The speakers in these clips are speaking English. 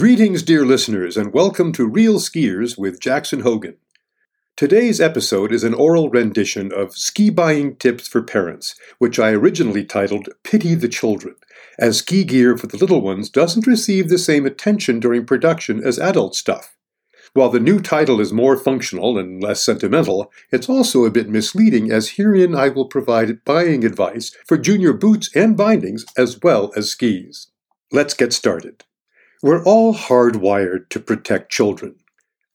Greetings, dear listeners, and welcome to Real Skiers with Jackson Hogan. Today's episode is an oral rendition of Ski Buying Tips for Parents, which I originally titled Pity the Children, as ski gear for the little ones doesn't receive the same attention during production as adult stuff. While the new title is more functional and less sentimental, it's also a bit misleading as herein I will provide buying advice for junior boots and bindings as well as skis. Let's get started. We're all hardwired to protect children.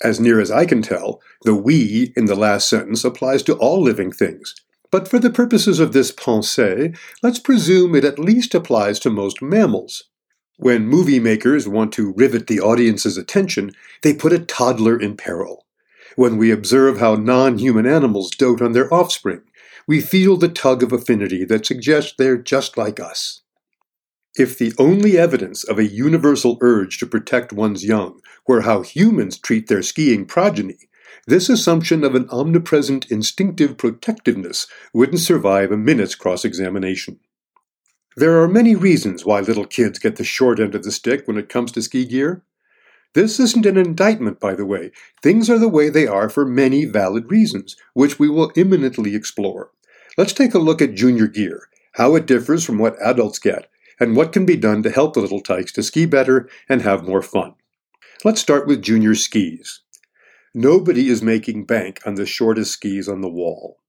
As near as I can tell, the we in the last sentence applies to all living things. But for the purposes of this pensée, let's presume it at least applies to most mammals. When movie makers want to rivet the audience's attention, they put a toddler in peril. When we observe how non human animals dote on their offspring, we feel the tug of affinity that suggests they're just like us. If the only evidence of a universal urge to protect one's young were how humans treat their skiing progeny, this assumption of an omnipresent instinctive protectiveness wouldn't survive a minute's cross examination. There are many reasons why little kids get the short end of the stick when it comes to ski gear. This isn't an indictment, by the way. Things are the way they are for many valid reasons, which we will imminently explore. Let's take a look at junior gear, how it differs from what adults get, and what can be done to help the little tykes to ski better and have more fun. Let's start with junior skis. Nobody is making bank on the shortest skis on the wall.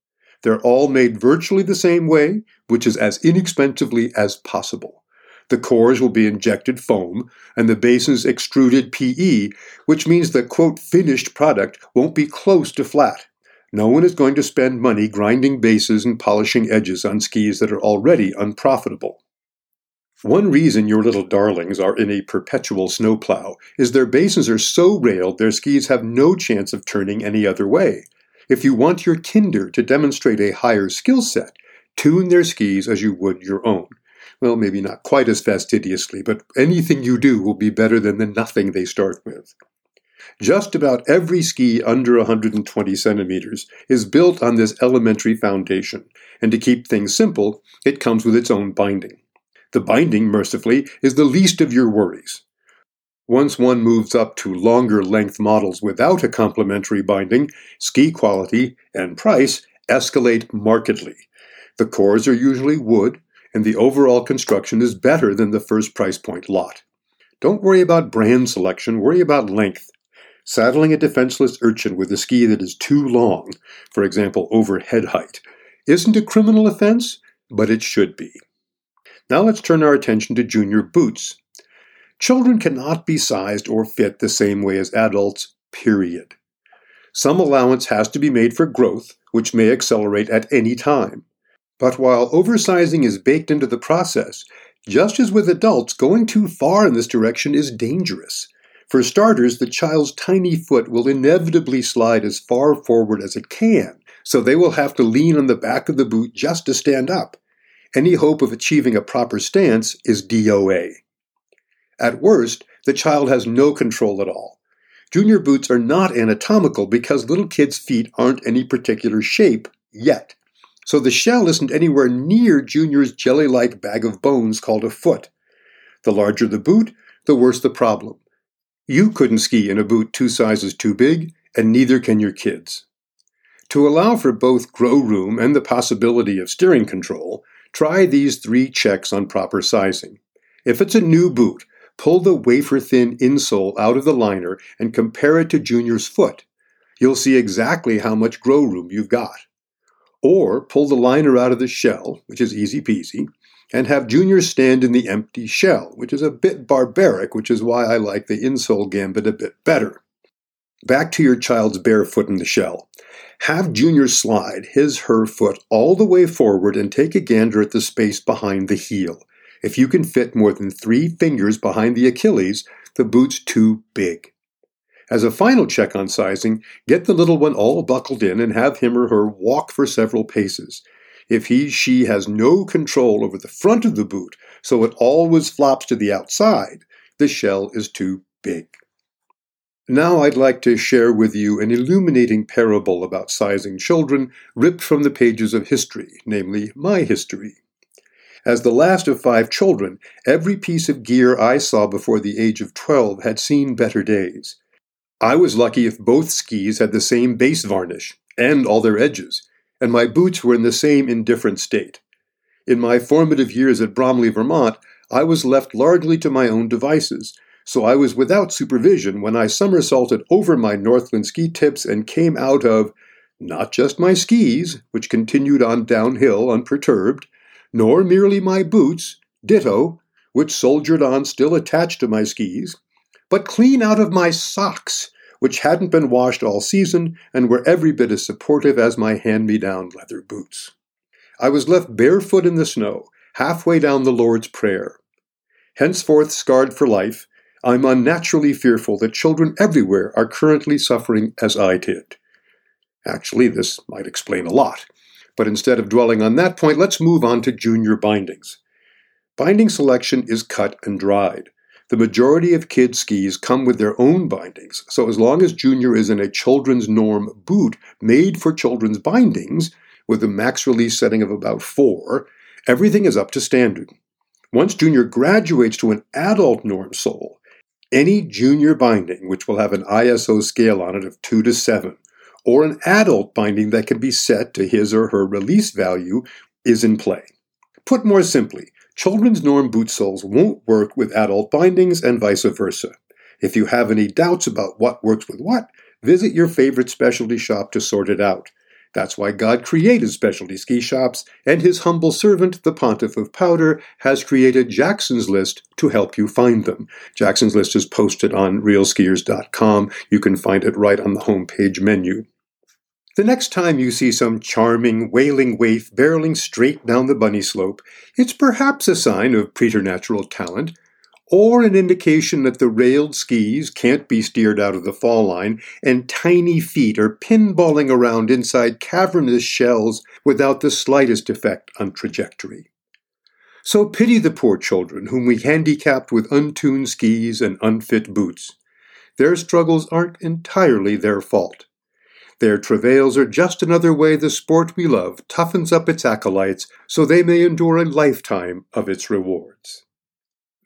They're all made virtually the same way, which is as inexpensively as possible. The cores will be injected foam, and the bases extruded PE, which means the quote finished product won't be close to flat. No one is going to spend money grinding bases and polishing edges on skis that are already unprofitable. One reason your little darlings are in a perpetual snowplow is their bases are so railed their skis have no chance of turning any other way. If you want your kinder to demonstrate a higher skill set, tune their skis as you would your own. Well, maybe not quite as fastidiously, but anything you do will be better than the nothing they start with. Just about every ski under 120 centimeters is built on this elementary foundation, and to keep things simple, it comes with its own binding. The binding, mercifully, is the least of your worries. Once one moves up to longer length models without a complementary binding, ski quality and price escalate markedly. The cores are usually wood, and the overall construction is better than the first price point lot. Don't worry about brand selection, worry about length. Saddling a defenseless urchin with a ski that is too long, for example, over head height, isn't a criminal offense, but it should be. Now let's turn our attention to junior boots. Children cannot be sized or fit the same way as adults, period. Some allowance has to be made for growth, which may accelerate at any time. But while oversizing is baked into the process, just as with adults, going too far in this direction is dangerous. For starters, the child's tiny foot will inevitably slide as far forward as it can, so they will have to lean on the back of the boot just to stand up any hope of achieving a proper stance is DOA. At worst, the child has no control at all. Junior boots are not anatomical because little kids' feet aren't any particular shape yet. So the shell isn't anywhere near Junior's jelly like bag of bones called a foot. The larger the boot, the worse the problem. You couldn't ski in a boot two sizes too big, and neither can your kids. To allow for both grow room and the possibility of steering control, Try these three checks on proper sizing. If it's a new boot, pull the wafer thin insole out of the liner and compare it to Junior's foot. You'll see exactly how much grow room you've got. Or pull the liner out of the shell, which is easy peasy, and have Junior stand in the empty shell, which is a bit barbaric, which is why I like the insole gambit a bit better. Back to your child's bare foot in the shell. Have Junior slide his her foot all the way forward and take a gander at the space behind the heel. If you can fit more than three fingers behind the Achilles, the boot's too big. As a final check on sizing, get the little one all buckled in and have him or her walk for several paces. If he, she has no control over the front of the boot, so it always flops to the outside, the shell is too big. Now I'd like to share with you an illuminating parable about sizing children ripped from the pages of history, namely my history. As the last of five children, every piece of gear I saw before the age of 12 had seen better days. I was lucky if both skis had the same base varnish and all their edges, and my boots were in the same indifferent state. In my formative years at Bromley, Vermont, I was left largely to my own devices, so I was without supervision when I somersaulted over my Northland ski tips and came out of not just my skis, which continued on downhill unperturbed, nor merely my boots, ditto, which soldiered on still attached to my skis, but clean out of my socks, which hadn't been washed all season and were every bit as supportive as my hand me down leather boots. I was left barefoot in the snow, halfway down the Lord's Prayer. Henceforth scarred for life, I'm unnaturally fearful that children everywhere are currently suffering as I did. Actually, this might explain a lot. But instead of dwelling on that point, let's move on to junior bindings. Binding selection is cut and dried. The majority of kids' skis come with their own bindings, so as long as Junior is in a children's norm boot made for children's bindings, with a max release setting of about 4, everything is up to standard. Once Junior graduates to an adult norm sole, any junior binding, which will have an ISO scale on it of 2 to 7, or an adult binding that can be set to his or her release value is in play. Put more simply, children's norm boot soles won't work with adult bindings and vice versa. If you have any doubts about what works with what, visit your favorite specialty shop to sort it out. That's why God created specialty ski shops, and his humble servant, the Pontiff of Powder, has created Jackson's List to help you find them. Jackson's List is posted on realskiers.com. You can find it right on the homepage menu. The next time you see some charming, wailing waif barreling straight down the bunny slope, it's perhaps a sign of preternatural talent, or an indication that the railed skis can't be steered out of the fall line, and tiny feet are pinballing around inside cavernous shells without the slightest effect on trajectory. So pity the poor children whom we handicapped with untuned skis and unfit boots. Their struggles aren't entirely their fault. Their travails are just another way the sport we love toughens up its acolytes so they may endure a lifetime of its rewards.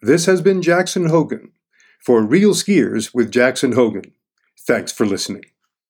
This has been Jackson Hogan for Real Skiers with Jackson Hogan. Thanks for listening.